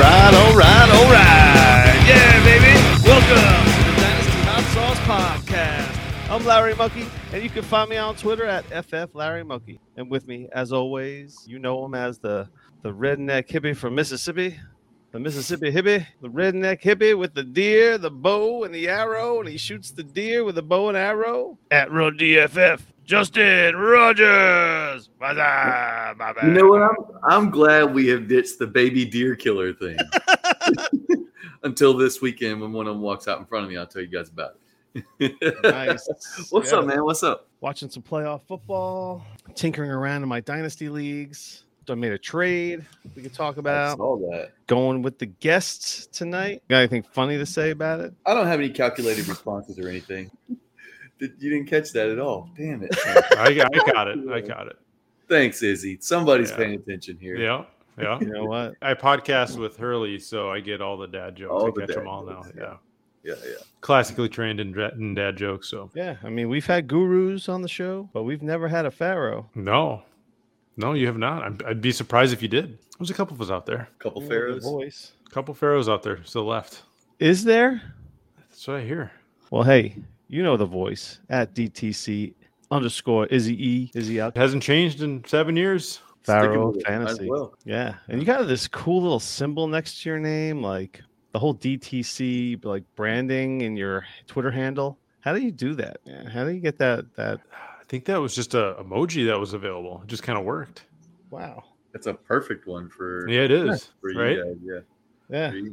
right, all right, all right. Yeah, baby. Welcome to the Dynasty Hot Sauce Podcast. I'm Larry Monkey, and you can find me on Twitter at FF Larry. And with me, as always, you know him as the, the redneck hippie from Mississippi. The Mississippi hippie, the redneck hippie with the deer, the bow, and the arrow, and he shoots the deer with a bow and arrow at DFF. Justin Rogers. What's up, my bad. You know what? I'm I'm glad we have ditched the baby deer killer thing. Until this weekend when one of them walks out in front of me, I'll tell you guys about it. Nice. What's Yeah. up, man? What's up? watching some playoff football, tinkering around in my dynasty leagues. I made a trade we could talk about. Going with the guests tonight. Got anything funny to say about it? I don't have any calculated responses or anything. Did, you didn't catch that at all. Damn it. I, got- I got it. I got it. Thanks, Izzy. Somebody's Yeah. paying attention here. Yeah. Yeah. You know what? I podcast with Hurley, so I get all the dad jokes. All I the catch them all now. jokes, Yeah. Yeah, yeah. Classically trained in, in dad jokes. So Yeah, I mean, we've had gurus on the show, but we've never had a pharaoh. no, no, you have not. I'm, I'd be surprised if you did. There's a couple of us out there. A Couple Ooh, the pharaohs. voice. A couple pharaohs out there still left. Is there? That's what I hear. Well, hey, you know the voice at DTC underscore Izzy E. Izzy out It hasn't changed in seven years. Sticking Pharaoh with it, might as Fantasy. well. Yeah, and you got this cool little symbol next to your name, like the whole DTC like branding in your Twitter handle. How do you do that? Man? How do you get that? That I think that was just a emoji that was available. It just kind of worked. wow. That's a perfect one for, Yeah, it is. for right? you guys. Yeah. Yeah.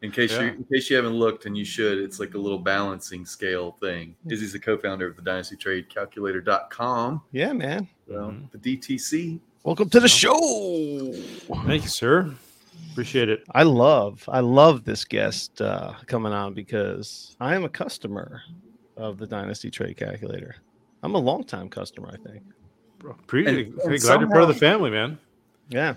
For you. In case you in case you haven't looked and you should, it's like a little balancing scale thing. Izzy's the co-founder of the Dynasty Trade Calculator.com. Yeah, man. Well, Mhm. the DTC. Welcome to the Yeah. show. Thank you, sir. Appreciate it. I love, I love this guest uh, coming on because I am a customer of the Dynasty Trade Calculator. I'm a longtime customer, I think. Bro, Pre- And- glad and you're part of the family, man. Yeah.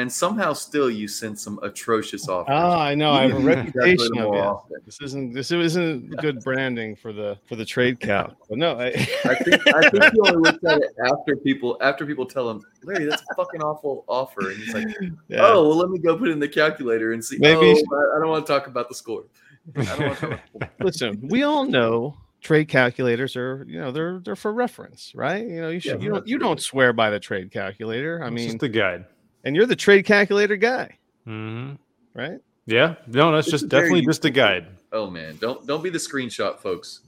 And somehow still you send some atrocious ah, offers. Oh, I know. I have a You can calculate reputation of it. often. This isn't this isn't good branding for the for the trade count. But no, I, I think I think he only looks at it after people after people tell him, Larry, that's a fucking awful offer. And he's like, yeah. Oh, well, let me go put it in the calculator and see. Maybe- oh, I I don't want to talk about the score. I don't want to talk about listen, we all know trade calculators are you know they're they're for reference, right? You know, you should Yeah, you don't you don't swear by the trade calculator. I It's mean, just a guide. And you're the trade calculator guy, hmm right? Yeah, no, that's just definitely just a guide. Oh man, don't don't be the screenshot folks.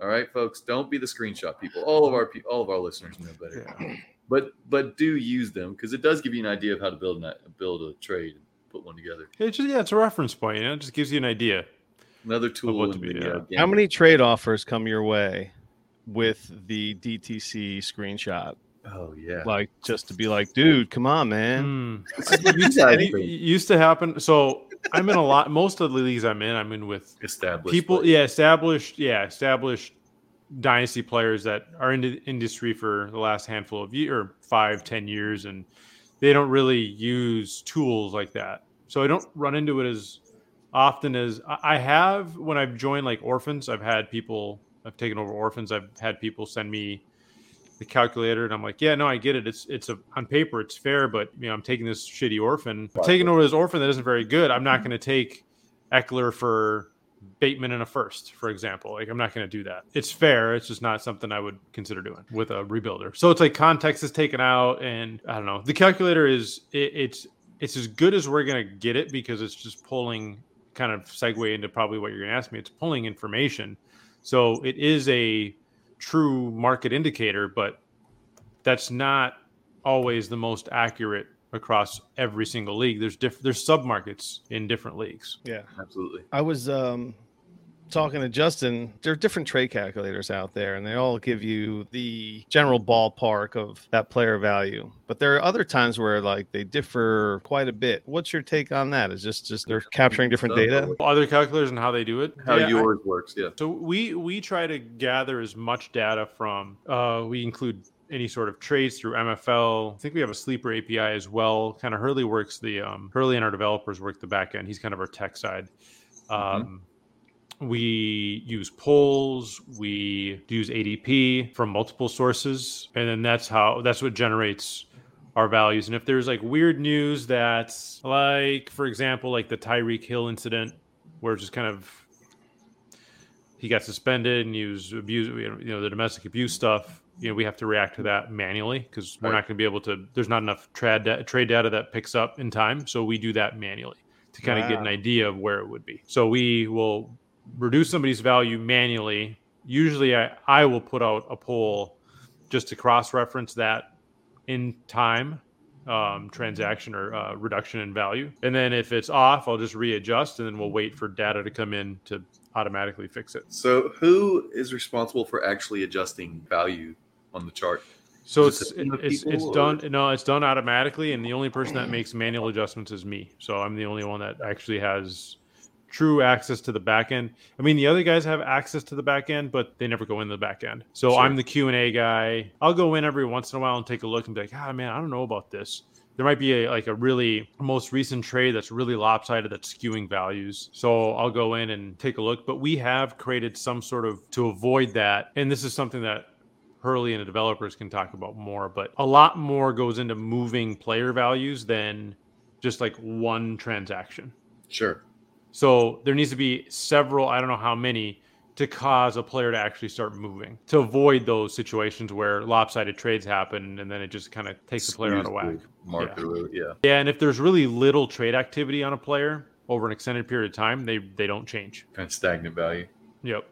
All right, folks, don't be the screenshot people. All of our pe- all of our listeners know better. Yeah. But but do use them because it does give you an idea of how to build a build a trade and put one together. It's just yeah, it's a reference point. You know, it just gives you an idea. Another tool what to be, the, yeah. uh, How many trade offers come your way with the DTC screenshot? Oh yeah. Like just to be like, dude, come on, man. You used, to, it used to happen. So I'm in a lot. Most of the leagues I'm in, I'm in with established people. but- Yeah, established. Yeah, established dynasty players that are in the industry for the last handful of year, or five, ten years, and they don't really use tools like that. So I don't run into it as often as I I have when I've joined like orphans. I've had people. I've taken over orphans. I've had people send me the calculator, and I'm like, yeah, no, I get it. It's it's a on paper it's fair, but you know, I'm taking this shitty orphan. I'm taking over this orphan that isn't very good. I'm not going to take Ekeler for Bateman in a first, for example. Like I'm not going to do that. It's fair. It's just not something I would consider doing with a rebuilder. So it's like context is taken out, and I don't know. The calculator is it, it's it's as good as we're going to get it because it's just pulling kind of segue into probably what you're going to ask me. It's pulling information, so it is a true market indicator, but that's not always the most accurate across every single league. There's diff- there's sub markets in different leagues. Yeah. Absolutely. I was um talking to Justin. There are different trade calculators out there, and they all give you the general ballpark of that player value. But there are other times where like they differ quite a bit. What's your take on that? Is just just they're capturing different data? Other calculators and how they do it. How Yeah, I- yours works, yeah. So we we try to gather as much data from. Uh, we include any sort of trades through MFL. I think we have a sleeper API as well. Kind of Hurley works the um, Hurley and our developers work the back end. He's kind of our tech side. Um, We use polls. We use ADP from multiple sources, and then that's how that's what generates our values. And if there's like weird news that's like, for example, like the Tyreek Hill incident, where it's just kind of he got suspended and he was abused, you know, the domestic abuse stuff. You know, we have to react to that manually because we're Right. not going to be able to. There's not enough trade da- trade data that picks up in time, so we do that manually to kind of get an idea of where it would be. So we will reduce somebody's value manually. Usually, I, I will put out a poll just to cross reference that in time um, transaction or uh, reduction in value. And then if it's off, I'll just readjust and then we'll wait for data to come in to automatically fix it. So, who is responsible for actually adjusting value on the chart? So it's it a team of it's, it's done. No, it's done automatically, and the only person that makes manual adjustments is me. So I'm the only one that actually has true access to the back end. I mean, the other guys have access to the back end, but they never go into the back end. So Sure. I'm the Q and A guy. I'll go in every once in a while and take a look and be like, ah, man, I don't know about this. There might be a, like a really most recent trade that's really lopsided that's skewing values. So I'll go in and take a look. But we have created some sort of to avoid that, and this is something that Hurley and the developers can talk about more, but a lot more goes into moving player values than just like one transaction. Sure. So there needs to be several, I don't know how many, to cause a player to actually start moving to avoid those situations where lopsided trades happen and then it just kind of takes the player out of Skews whack. the Marker, yeah. Yeah, and if there's really little trade activity on a player over an extended period of time, they they don't change. Kind of stagnant value. Yep.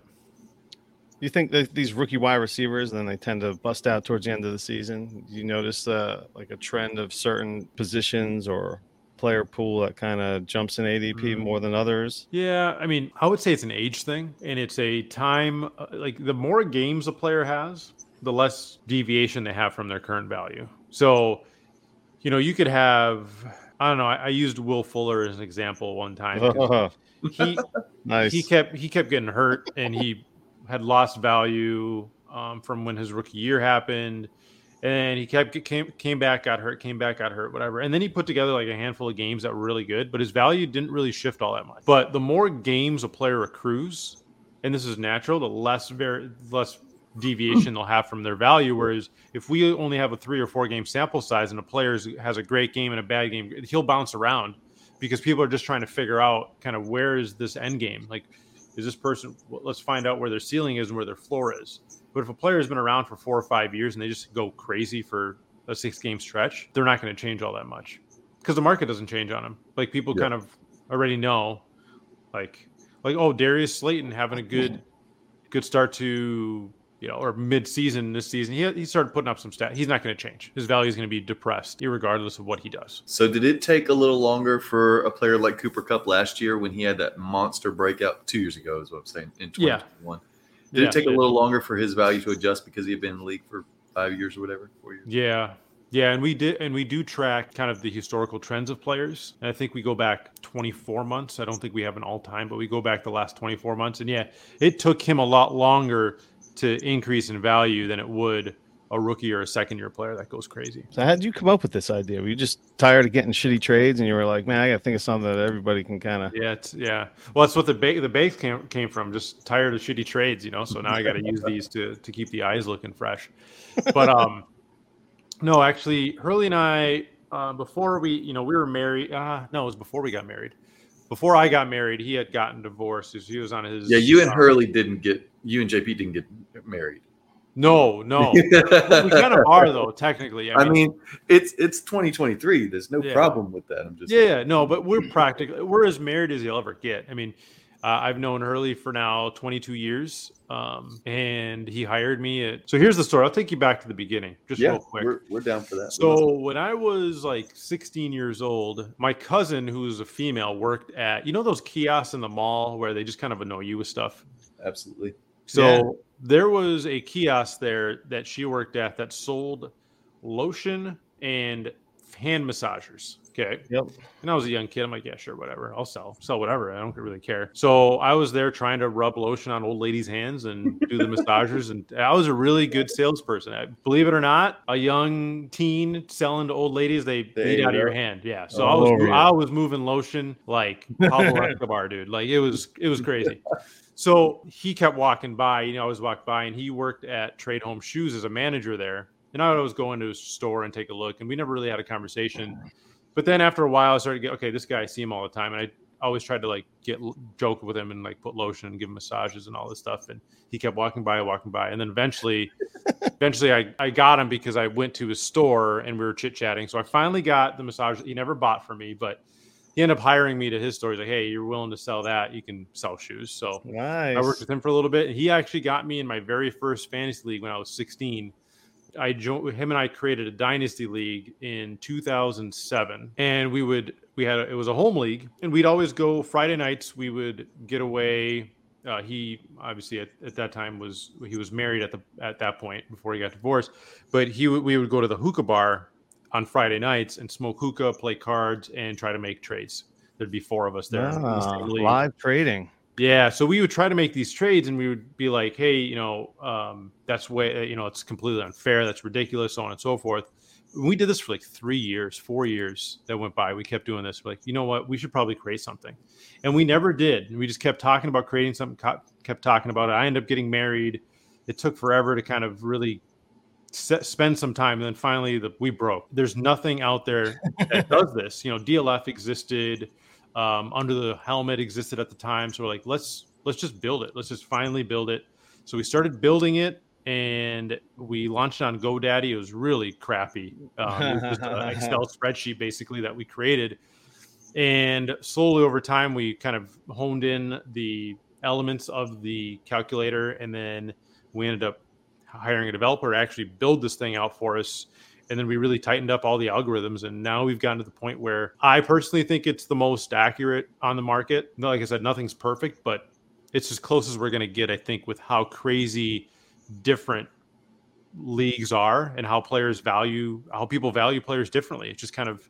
You think that these rookie wide receivers, then they tend to bust out towards the end of the season? Do you notice uh, like a trend of certain positions or player pool that kind of jumps in ADP Mm. more than others? Yeah, I mean, I would say it's an age thing, and it's a time. uh, Like the more games a player has, the less deviation they have from their current value. So, you know, you could have. I don't know. I, I used Will Fuller as an example one time. He nice. he kept he kept getting hurt, and he had lost value um, from when his rookie year happened. And he kept came came back, got hurt, came back, got hurt, whatever. And then he put together like a handful of games that were really good, but his value didn't really shift all that much. But the more games a player accrues, and this is natural, the less very less deviation they'll have from their value. Whereas if we only have a three or four game sample size and a player has a great game and a bad game, he'll bounce around because people are just trying to figure out kind of where is this end game. Like, is this person? Let's find out where their ceiling is and where their floor is. But if a player has been around for four or five years and they just go crazy for a six game stretch, they're not going to change all that much because the market doesn't change on them. Like people Yeah. kind of already know, like like oh Darius Slayton having a good good start to you know or mid season this season. He he started putting up some stats. He's not going to change. His value is going to be depressed, regardless of what he does. So, did it take a little longer for a player like Cooper Kupp last year when he had that monster breakout two years ago? Is what I'm saying in Yeah. 2021. Did Yeah, it take a it- little longer for his value to adjust because he had been in the league for five years or whatever, four years? Yeah. Yeah, and we did and we do track kind of the historical trends of players. And I think we go back 24 months. I don't think we have an all-time, but we go back the last 24 months and yeah, it took him a lot longer to increase in value than it would a rookie or a second year player that goes crazy. So how did you come up with this idea? Were you just tired of getting shitty trades, and you were like, "Man, I got to think of something that everybody can kind of." Yeah, it's, yeah. Well, that's what the ba- the base came came from. Just tired of shitty trades, you know. So now I got to use these to to keep the eyes looking fresh. But um, no, actually, Hurley and I uh, before we, you know, we were married. Uh, no, it was before we got married. Before I got married, he had gotten divorced. He was on his. Yeah, you and uh, Hurley didn't get, you and JP didn't get married. No, no. we kind of are though, technically. I mean, it's it's 2023. There's no Yeah. problem with that. I'm just Yeah, yeah, no, but we're practically we're as married as you'll ever get. I mean, uh, I've known Hurley for now 22 years, um, and he hired me. At, so here's the story. I'll take you back to the beginning, just yeah, real quick. we're, we're down for that. So when I was like 16 years old, my cousin, who's a female, worked at you know those kiosks in the mall where they just kind of annoy you with stuff. absolutely. So Yeah. there was a kiosk there that she worked at that sold lotion and hand massagers. Okay. Yep. And I was a young kid. I'm like, yeah, sure, whatever. I'll sell, sell whatever. I don't really care. So I was there trying to rub lotion on old ladies' hands and do the massagers. And I was a really good salesperson. I, believe it or not, a young teen selling to old ladies, they beat out of your hand. Yeah. So I was. I was moving lotion like Pablo Escobar, dude. Like it was, it was crazy. So he kept walking by. You know, I was walked by, and he worked at Trade Home Shoes as a manager there. And I would always go into his store and take a look, and we never really had a conversation. But then after a while, I started to get okay. This guy, I see him all the time, and I always tried to like get joke with him and like put lotion and give him massages and all this stuff. And he kept walking by, walking by, and then eventually, eventually, I I got him because I went to his store and we were chit chatting. So I finally got the massage. That he never bought for me, but he ended up hiring me to his store. He's like, "Hey, you're willing to sell that? You can sell shoes." So Nice. I worked with him for a little bit. He actually got me in my very first fantasy league when I was 16. I joined him and I created a dynasty league in 2007, and we would we had a, it was a home league, and we'd always go Friday nights. We would get away. Uh, he obviously at, at that time was he was married at the at that point before he got divorced, but he would- we would go to the hookah bar on Friday nights and smoke hookah, play cards, and try to make trades. There'd be four of us there. Ah, live trading. Yeah, so we would try to make these trades, and we would be like, "Hey, you know, um, that's way, you know, it's completely unfair. That's ridiculous, so on and so forth." We did this for like three years, four years that went by. We kept doing this. We're like, you know what? We should probably create something, and we never did. We just kept talking about creating something. Kept talking about it. I ended up getting married. It took forever to kind of really se- spend some time, and then finally, the, we broke. There's nothing out there that does this. You know, DLF existed um, under the helmet existed at the time. So we're like let's let's just build it. Let's just finally build it. So we started building it and we launched on godaddy. It was really crappy. Um, it was just an excel spreadsheet basically that we created. And slowly over time we kind of honed in the elements of the calculator and then we ended up hiring a developer to actually build this thing out for us. And then we really tightened up all the algorithms. And now we've gotten to the point where i personally think it's the most accurate on the market. Like i said nothing's perfect but it's as close as we're going to get i think with how crazy different leagues are and how players value how people value players differently. It's just kind of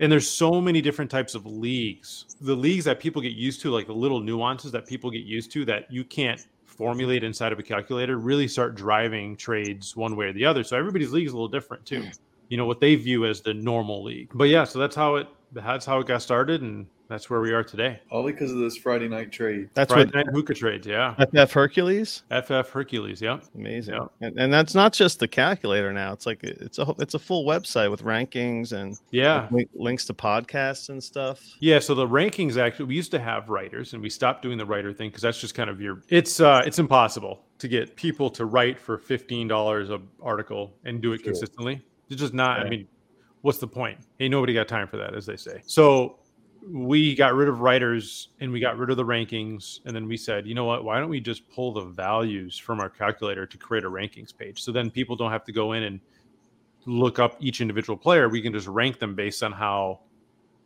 and there's so many different types of leagues. The leagues that people get used to like the little nuances that people get used to that you can't formulate inside of a calculator really start driving trades one way or the other. So everybody's league is a little different too. Mm. You know what they view as the normal league. But yeah so that's how it that's how it got started and that's where we are today All because of this Friday night trade. That's Friday what night hookah trades yeah FF Hercules. ff hercules yeah Amazing. Yeah. And, and that's not just the calculator now. It's like it's a it's a full website with rankings and yeah link, links to podcasts and stuff. Yeah, so the rankings actually we used to have writers and we stopped doing the writer thing because that's just kind of your it's uh it's impossible to get people to write for fifteen dollars a article and do it Sure. consistently. It's just not I mean, what's the point? Hey, nobody got time for that, as they say. So we got rid of writers and we got rid of the rankings and then we said you know what why don't we just pull the values from our calculator to create a rankings page so then people don't have to go in and look up each individual player we can just rank them based on how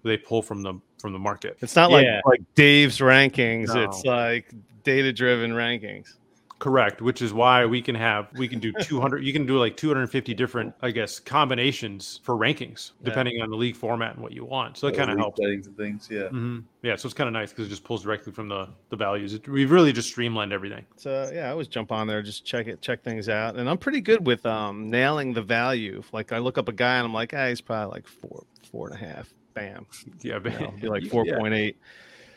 they pull from the from the market It's not like Yeah. like Dave's rankings. No. It's like data driven rankings. Correct which is why we can have we can do 200 you can do like 250 different i guess combinations for rankings Yeah. depending on the league format and what you want so it Uh, kind of helps settings and things. Yeah. hmm yeah so it's kind of nice because it just pulls directly from the the values it, we've really just streamlined everything So yeah, I always jump on there, just check it, check things out, and I'm pretty good with um nailing the value. Like I look up a guy and I'm like, ah, he's probably like four, four and a half. Bam, yeah you know, be like Yeah. four point eight.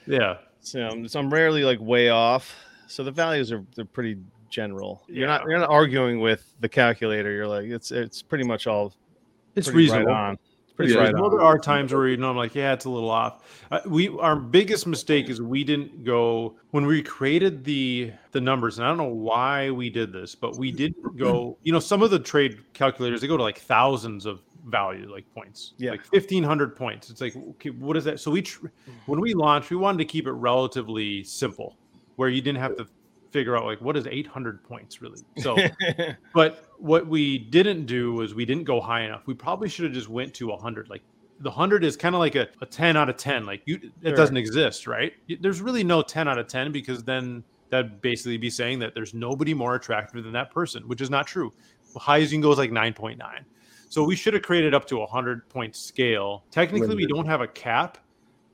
yeah So, so I'm rarely like way off. So the values are they're pretty general. You're not you're not arguing with the calculator. You're like it's it's pretty much all it's pretty right reasonable on. It's pretty It's right reasonable. on. There are times where you know I'm like, yeah, it's a little off. Uh, we our biggest mistake is we didn't go when we created the the numbers, and I don't know why we did this, but we didn't go. You know, some of the trade calculators they go to like thousands of value, like points, Yeah. like fifteen hundred points. It's like, okay, what is that? So we tr- when we launched, we wanted to keep it relatively simple, where you didn't have to figure out like what is 800 points really so but what we didn't do was we didn't go high enough. We probably should have just went to 100. Like the 100 is kind of like a, a 10 out of 10. Like you, it Sure. doesn't exist, right? There's really no 10 out of 10 because then that'd basically be saying that there's nobody more attractive than that person, which is not true. The highest you can go is like 9.9. So we should have created up to a 100 point scale. Technically, we don't have a cap,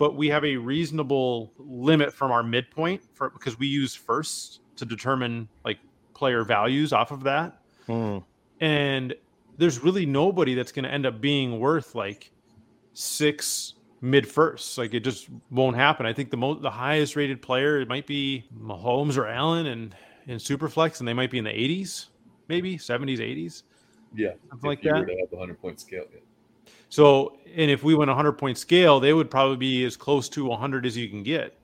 but we have a reasonable limit from our midpoint for because we use first to determine like player values off of that Hmm. and there's really nobody that's going to end up being worth like six mid firsts. Like it just won't happen. I think the most the highest rated player it might be Mahomes or Allen and in Superflex, and they might be in the 80s, maybe 70s, 80s. Yeah, something like you that. were to have the hundred point scale. Yeah. So, and if we went a 100 point scale, they would probably be as close to 100 as you can get.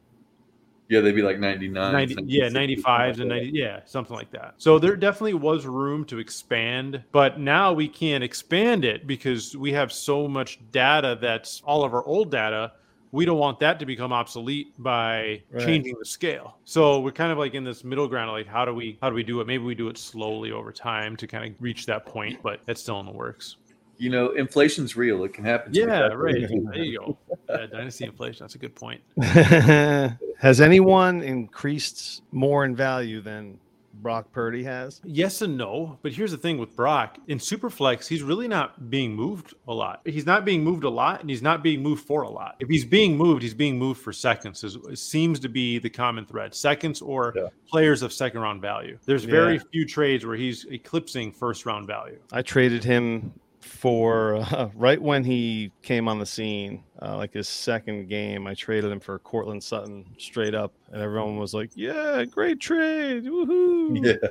Yeah, they'd be like 99. 90, yeah, 95s and 90, yeah, something like that. So there definitely was room to expand, but now we can't expand it because we have so much data that's all of our old data. We don't want that to become obsolete by Right. changing the scale. So we're kind of like in this middle ground. Like, how do we how do we do it? Maybe we do it slowly over time to kind of reach that point, but that's still in the works. You know, inflation's real. It can happen. to Yeah, right. There you go. Yeah, dynasty inflation. That's a good point. has anyone increased more in value than Brock Purdy has? Yes and no, but here's the thing with Brock in Superflex, he's really not being moved a lot. He's not being moved a lot, and he's not being moved for a lot. If he's being moved, he's being moved for seconds. Is it seems to be the common thread: seconds or Yeah. players of second round value. There's very few trades where he's eclipsing first round value. I traded him for uh, right when he came on the scene, uh, like his second game. I traded him for Courtland Sutton straight up, and everyone was like, "Yeah, great trade, woohoo!"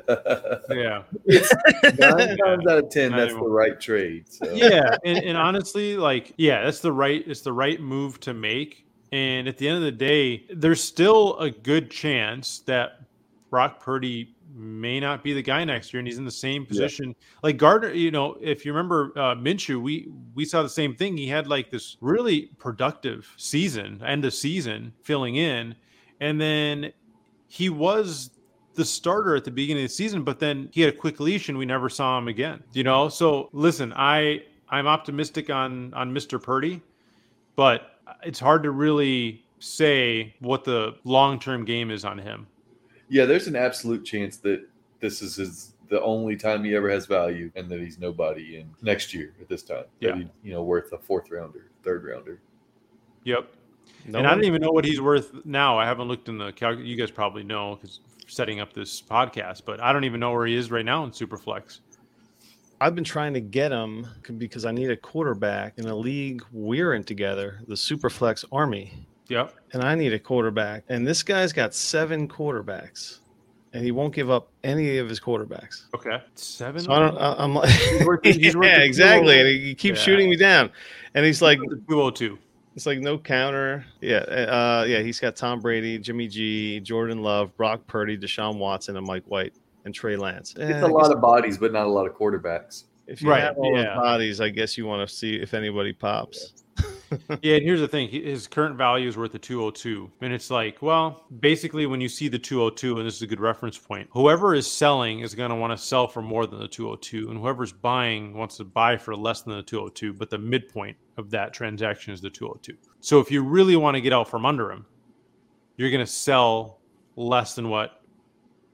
Yeah. Yeah, Nine times out of ten, that's the right trade. So. yeah, and, and honestly, like, yeah, that's the right. It's the right move to make. And at the end of the day, there's still a good chance that Brock Purdy may not be the guy next year, and he's in the same position. Like Gardner, you know, if you remember uh, Minshew, we we saw the same thing. He had like this really productive season, end of season, filling in, and then he was the starter at the beginning of the season, but then he had a quick leash and we never saw him again. You know, so listen, I I'm optimistic on on Mr. Purdy, but it's hard to really say what the long term game is on him. Yeah, there's an absolute chance that this is his the only time he ever has value, and that he's nobody in next year at this time. Yeah. that he, you know, worth a fourth rounder, third rounder. Yep. No and I don't even know what he's worth now. I haven't looked in the calc. You guys probably know because setting up this podcast, but I don't even know where he is right now in Superflex. I've been trying to get him because I need a quarterback in a league we're in together, the Superflex Army, Yep. and I need a quarterback. And this guy's got seven quarterbacks, and he won't give up any of his quarterbacks. Okay. Seven. So I don't. I- I'm like, worth the- he's worth yeah, exactly. And he, he keeps Yeah. shooting me down, and he's like, Two oh two. it's like no counter. Yeah, uh, yeah. He's got Tom Brady, Jimmy G, Jordan Love, Brock Purdy, Deshaun Watson, and Mike White, and Trey Lance. Eh, It's I a lot of bodies, but not a lot of quarterbacks. If you Right, have all yeah. the bodies, I guess you want to see if anybody pops. Yeah, and here's the thing: his current value is worth a 202, and it's like, well, basically, when you see the 202, and this is a good reference point, whoever is selling is going to want to sell for more than the 202, and whoever's buying wants to buy for less than the 202. But the midpoint of that transaction is the 202. So if you really want to get out from under him, you're going to sell less than what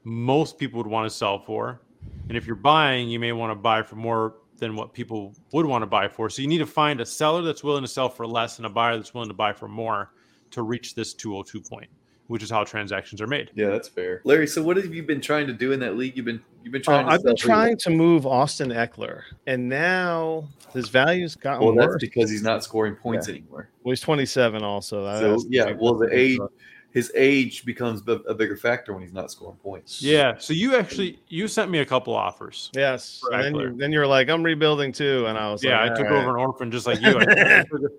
most people would want to sell for, and if you're buying, you may want to buy for more than what people would want to buy for. So you need to find a seller that's willing to sell for less and a buyer that's willing to buy for more to reach this 202 point, which is how transactions are made. Yeah, that's fair. Larry, so what have you been trying to do in that league? You've been you've been Uh, trying. to I've been sell who? trying to move Austin Ekeler, and now his value's gotten Well, that's because he's not scoring points anymore. Well, he's 27 also. So yeah, well, the that's age, suck. His age becomes b- a bigger factor when he's not scoring points. Yeah. So you actually you sent me a couple offers. Yes. And then, you, Ekeler. then you're like, I'm rebuilding too, and I was Yeah, like, I took "All right." over an orphan just like you.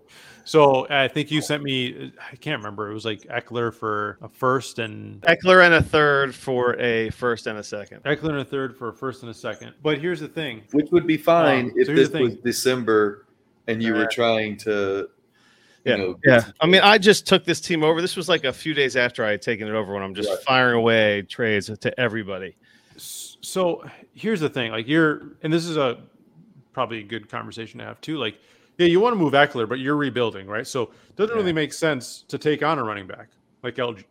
So I think you sent me. I can't remember. It was like Ekeler for a first and Ekeler and a third for a first and a second. Ekeler and a third for a first and a second. But here's the thing. which would be fine Oh, if so this was. December and you were trying to, you Yeah, know, Yeah, I mean, I just took this team over. This was like a few days after I had taken it over when I'm just Right. firing away trades to everybody. So here's the thing, like you're, and this is a probably a good conversation to have too. Like, yeah, you want to move Ekeler, but you're rebuilding, right? So it doesn't really make sense to take on a running back like Alg-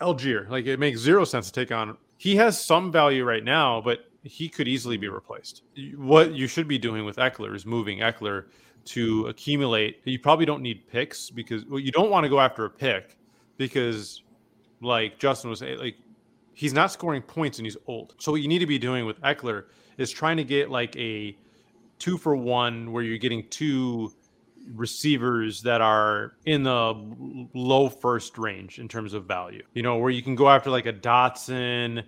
Allgeier. Like it makes zero sense to take on. He has some value right now, but he could easily be replaced. What you should be doing with Ekeler is moving Ekeler to accumulate. You probably don't need picks because well, you don't want to go after a pick because, like Justin was saying, like he's not scoring points and he's old. So what you need to be doing with Ekeler is trying to get like a two for one where you're getting two receivers that are in the low first range in terms of value. You know, where you can go after like a Dotson,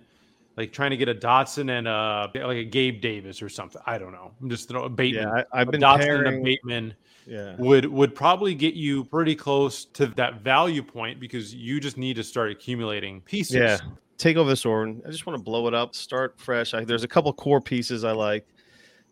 like trying to get a Dotson and a like a Gabe Davis or something. I don't know. I'm just throwing a Bateman. Yeah, I, I've a been Dotson pairing, and a Bateman Yeah, would would probably get you pretty close to that value point because you just need to start accumulating pieces. Yeah. take over this organ. I just want to blow it up, start fresh. I, there's a couple core pieces I like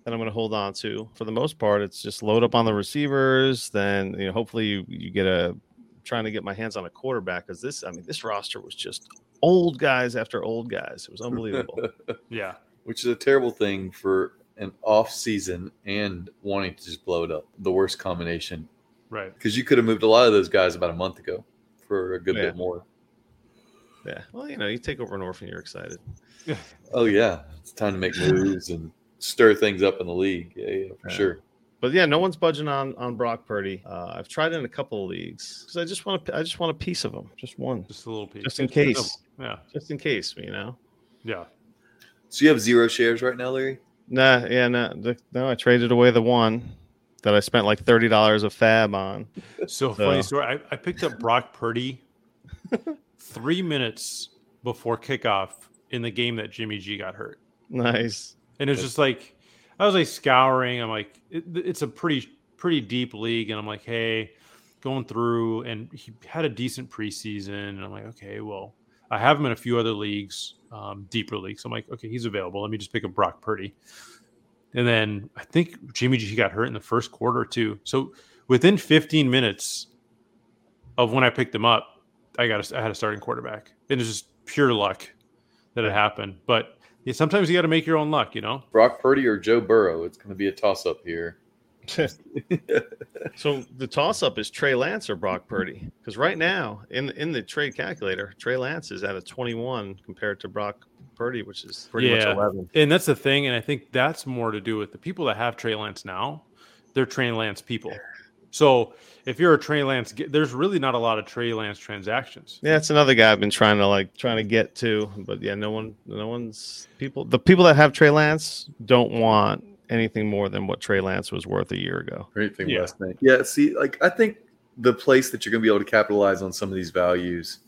that I'm going to hold on to. For the most part, it's just load up on the receivers. Then you know, hopefully you, you get a trying to get my hands on a quarterback because this, I mean, this roster was just old guys after old guys. It was unbelievable. Yeah. which is a terrible thing for an off season and wanting to just blow it up. The worst combination Right. because you could have moved a lot of those guys about a month ago for a good Yeah. bit more. yeah. Well, you know, you take over an orphan, you're excited. Oh yeah, it's time to make moves and stir things up in the league. Yeah, yeah, for Yeah. sure. But yeah, no one's budging on on Brock Purdy. Uh, I've tried in a couple of leagues because I just want to. I just want a piece of him, just one, Just a little piece. just in case. Yeah. just in case. You know. Yeah. So you have zero shares right now, Larry? Nah, yeah, no, the, no. I traded away the one that I spent like thirty dollars of fab on. So funny story. I, I picked up Brock Purdy three minutes before kickoff in the game that Jimmy G got hurt. Nice. And it's just like I was like scouring. I'm like, it, it's a pretty pretty deep league, and I'm like, hey, going through, and he had a decent preseason, and I'm like, okay, well, I have him in a few other leagues, um, deeper leagues. I'm like, okay, he's available. Let me just pick up Brock Purdy. And then I think Jimmy G got hurt in the first quarter too. So within 15 minutes of when I picked him up, I got a, I had a starting quarterback. And it's just pure luck that it happened. But yeah, sometimes you got to make your own luck, you know. Brock Purdy or Joe Burrow? It's going to be a toss up here. So the toss up is Trey Lance or Brock Purdy because right now in in the trade calculator, Trey Lance is at a twenty one compared to Brock Purdy, which is pretty Yeah. much eleven. And that's the thing, and I think that's more to do with the people that have Trey Lance now. They're Trey Lance people. So if you're a Trey Lance, there's really not a lot of Trey Lance transactions. Yeah, it's another guy I've been trying to like trying to get to, but yeah, no one, no one's people. The people that have Trey Lance don't want anything more than what Trey Lance was worth a year ago. or anything Yeah. less than. Yeah, see, like I think the place that you're going to be able to capitalize on some of these values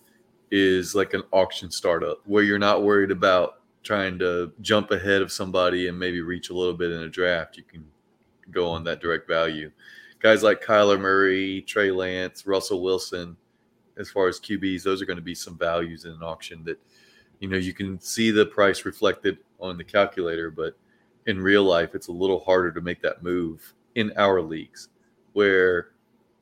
is like an auction startup where you're not worried about trying to jump ahead of somebody and maybe reach a little bit in a draft. You can go on that direct value. Guys like Kyler Murray, Trey Lance, Russell Wilson, as far as QBs, those are going to be some values in an auction that you know you can see the price reflected on the calculator, but in real life, it's a little harder to make that move in our leagues where,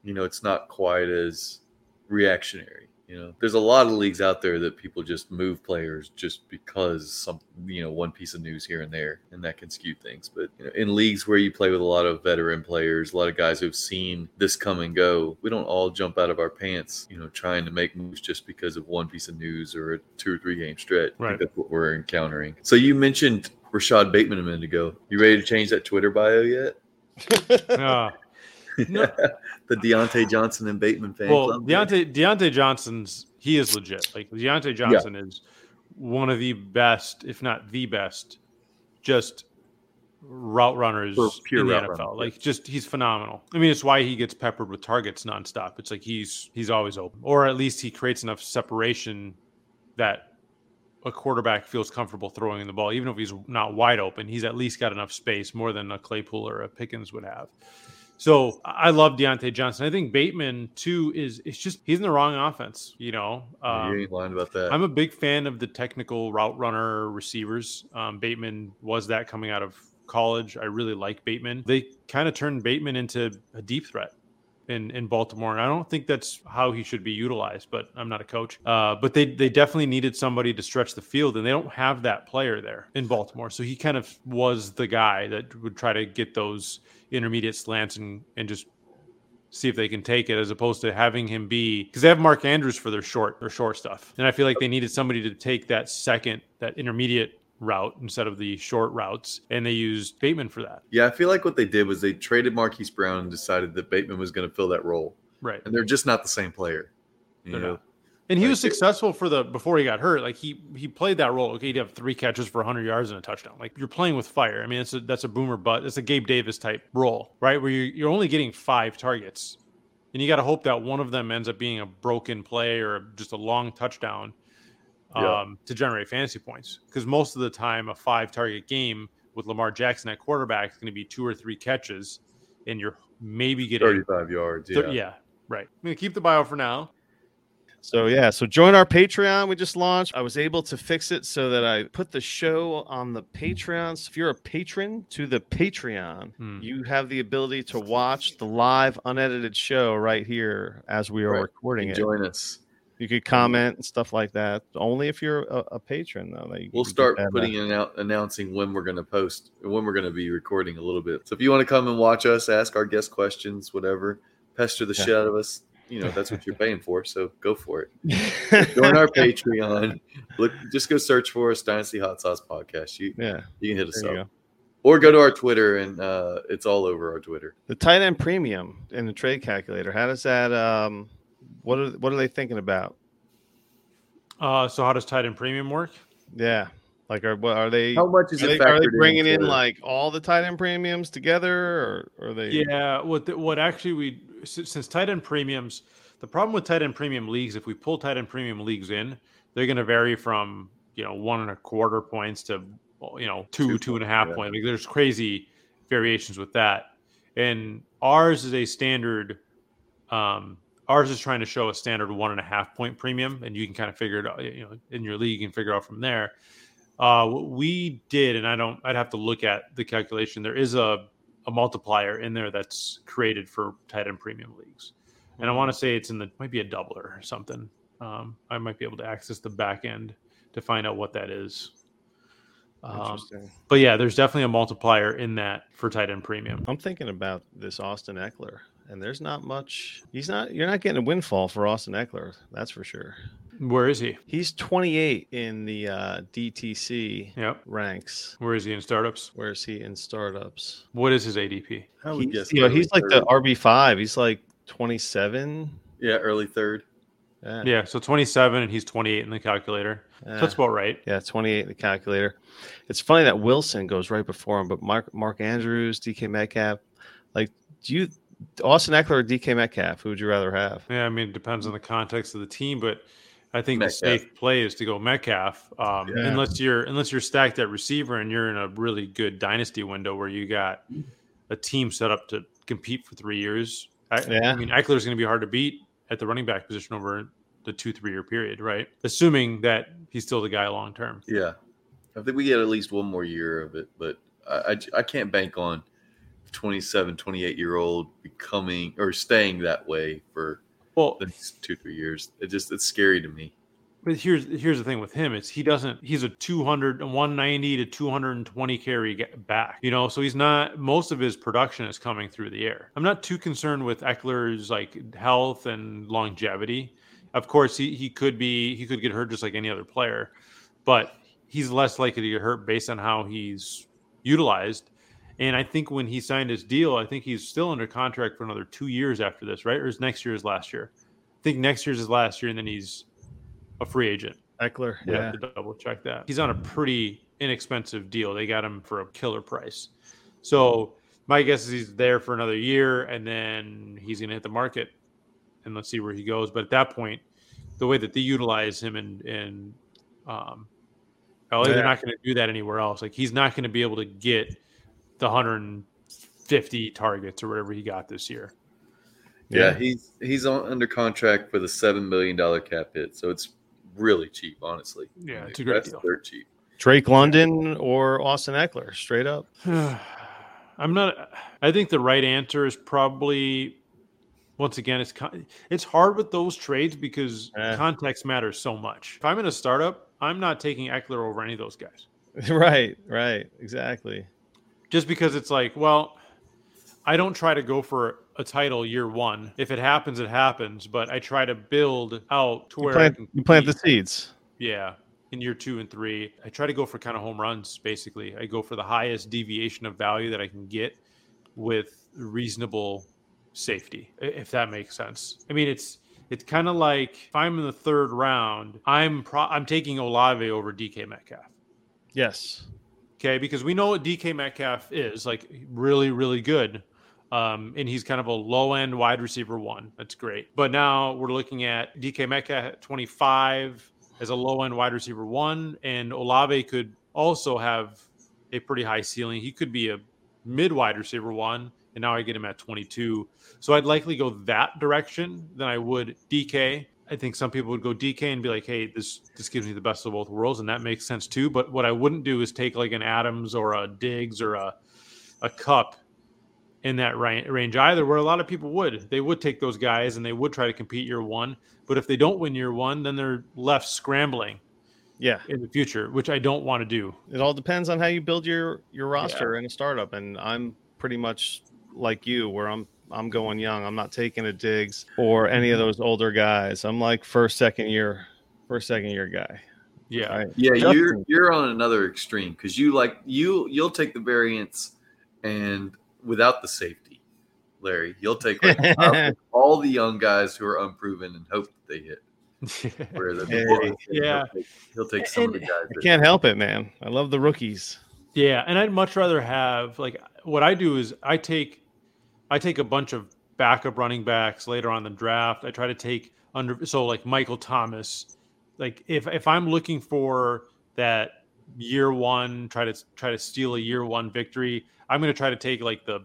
you know, it's not quite as reactionary. You know, there's a lot of leagues out there that people just move players just because some, you know, one piece of news here and there, and that can skew things. But you know, in leagues where you play with a lot of veteran players, a lot of guys who've seen this come and go, we don't all jump out of our pants, you know, trying to make moves just because of one piece of news or a two or three game stretch. Right. that's what we're encountering. So you mentioned Rashod Bateman a minute ago. You ready to change that Twitter bio yet? Uh, no, the Diontae Johnson and Bateman fan well, club. Diontae Diontae Johnson's he is legit. Like Diontae Johnson is one of the best, if not the best, just route runners For pure in the NFL. runner, Like just he's phenomenal. I mean, it's why he gets peppered with targets nonstop. It's like he's he's always open, or at least he creates enough separation that a quarterback feels comfortable throwing the ball, even if he's not wide open. He's at least got enough space, more than a Claypool or a Pickens would have. So I love Diontae Johnson. I think Bateman too is it's just he's in the wrong offense. You know, um, you ain't lying about that. I'm a big fan of the technical route runner receivers. Um, Bateman was that coming out of college. I really like Bateman. They kind of turned Bateman into a deep threat in, in Baltimore, and I don't think that's how he should be utilized. But I'm not a coach. Uh, but they they definitely needed somebody to stretch the field, and they don't have that player there in Baltimore. So he kind of was the guy that would try to get those intermediate slants and and just see if they can take it as opposed to having him be because they have Mark Andrews for their short their short stuff. And I feel like they needed somebody to take that second, that intermediate route instead of the short routes. And they used Bateman for that. yeah, I feel like what they did was they traded Marquise Brown and decided that Bateman was going to fill that role, Right. and they're just not the same player. You They're know, not. And he Like was successful for the before he got hurt. Like he he played that role. Okay, he'd have three catches for 100 yards and a touchdown. Like you're playing with fire. I mean, it's a, that's a boomer butt. It's a Gabe Davis type role, right? Where you're, you're only getting five targets, and you got to hope that one of them ends up being a broken play or just a long touchdown. Yeah. um, to generate fantasy points because most of the time a five target game with Lamar Jackson at quarterback is going to be two or three catches, and you're maybe getting 35 yards. thir- Yeah. yeah, right. I'm gonna keep the bio for now. So yeah, so join our Patreon. We just launched. I was able to fix it so that I put the show on the Patreon. So if you're a patron to the Patreon, Hmm. you have the ability to watch the live unedited show right here as we are Right. recording it. Join us. You could comment and stuff like that. Only if you're a, a patron, though. We'll start putting it out, announcing when we're going to post, when we're going to be recording a little bit. So if you want to come and watch us, ask our guest questions, whatever, pester the Yeah. shit out of us, you know, that's what you're paying for. So go for it. Join our Patreon. Look, just go search for us, Dynasty Hot Sauce Podcast. You yeah, you can hit us there up, or go to our Twitter, and uh, it's all over our Twitter. The tight end premium in the trade calculator. How does that? Um, what are what are they thinking about? Uh, so how does tight end premium work? Yeah, like are what are they? How much is Are it they, are they bringing in into- like all the tight end premiums together, or are they? Yeah, what the, what actually we since, since tight end premiums, the problem with tight end premium leagues, if we pull tight end premium leagues in, they're going to vary from you know one and a quarter points to you know two Two two and a points, yeah. points. Like there's crazy variations with that, and ours is a standard. Um, ours is trying to show a standard one and a half point premium, and you can kind of figure it out. You know, in your league, you can figure out from there. Uh, what we did, and I don't, I'd have to look at the calculation. There is a a multiplier in there that's created for tight end premium leagues, and I want to say it's in the might be a doubler or something. Um, I might be able to access the back end to find out what that is. Um, Interesting. but yeah, there's definitely a multiplier in that for tight end premium. I'm thinking about this Austin Ekeler, and there's not much. He's not. You're not getting a windfall for Austin Ekeler. That's for sure. Where is he? He's 28 in the uh, DTC Yep. ranks. Where is he in startups? Where's he in startups? What is his ADP? I would He's, you know, early he's like the. RB five. He's like 27. yeah, early third. Yeah, Yeah, so 27 and he's 28 in the calculator. So that's about right. Yeah, 28 in the calculator. It's funny that Wilson goes right before him, but Mark Mark Andrews, DK Metcalf, like do you Austin Ekeler or DK Metcalf? Who would you rather have? Yeah, I mean, it depends on the context of the team, but I think Metcalf. the safe play is to go Metcalf, um, Yeah. unless you're unless you're stacked at receiver and you're in a really good dynasty window where you got a team set up to compete for three years. I, Yeah. I mean, Ekeler is going to be hard to beat at the running back position over the two three year period, right? Assuming that he's still the guy long term. Yeah, I think we get at least one more year of it, but I, I, I can't bank on 27, 28 year old becoming or staying that way for Well, the next two, three years. It just it's scary to me. But here's here's the thing with him is he doesn't he's a 200 190 to 220 carry back you know so he's not most of his production is coming through the air i'm not too concerned with ekeler's like health and longevity of course he, he could be he could get hurt just like any other player but he's less likely to get hurt based on how he's utilized and i think when he signed his deal i think he's still under contract for another two years after this right or is next year's last year i think next year's his last year and then he's a free agent Ekeler, we yeah. have to double check that. He's on a pretty inexpensive deal. They got him for a killer price. So my guess is he's there for another year and then he's going to hit the market and let's see where he goes. But at that point, the way that they utilize him in, in um, LA, Yeah. they're not going to do that anywhere else. Like he's not going to be able to get the 150 targets or whatever he got this year. Yeah, he's he's on under contract for the seven million dollar cap hit, so it's really cheap, honestly. Yeah, Like, it's a great that's deal. dirt cheap. Drake London or Austin Ekeler, straight up. I'm not. I think the right answer is probably. Once again, it's it's hard with those trades because Eh. context matters so much. If I'm in a startup, I'm not taking Ekeler over any of those guys, right, right, exactly. Just because it's like, well, I don't try to go for a title year one. If it happens, it happens. But I try to build out to You where plant, you plant the seeds. Yeah. In year two and three, I try to go for kind of home runs, basically. I go for the highest deviation of value that I can get with reasonable safety, if that makes sense. I mean, it's it's kind of like if I'm in the third round, I'm pro- I'm taking Olave over DK Metcalf. Yes. Okay, because we know what DK Metcalf is like really, really good. Um, and he's kind of a low end wide receiver one. That's great. But now we're looking at DK Metcalf at 25, as a low end wide receiver one, and Olave could also have a pretty high ceiling. He could be a mid wide receiver one, and now I get him at 22. So I'd likely go that direction than I would DK. I think some people would go DK and be like, "Hey, this this gives me the best of both worlds," and that makes sense too. But what I wouldn't do is take like an Adams or a Diggs or a a Kupp in that range either. Where a lot of people would, they would take those guys and they would try to compete year one. But if they don't win year one, then they're left scrambling. Yeah, in the future, which I don't want to do. It all depends on how you build your your roster yeah. in a startup, and I'm pretty much like you, where I'm I'm going young. I'm not taking a Diggs or any of mm-hmm. those older guys. I'm like first, second year, first, second year guy. Yeah, right? yeah. Justin. You're you're on another extreme because you like you you'll take the variance and without the safety, Larry, you'll take like, all the young guys who are unproven and hope that they hit. Where the, hey, yeah, he'll take, he'll take some and, of the guys. I can't help it, man. I love the rookies. Yeah, and I'd much rather have like what I do is I take I take a bunch of backup running backs later on the draft. I try to take under so like Michael Thomas. Like if if I'm looking for that year one, try to try to steal a year one victory, I'm going to try to take like the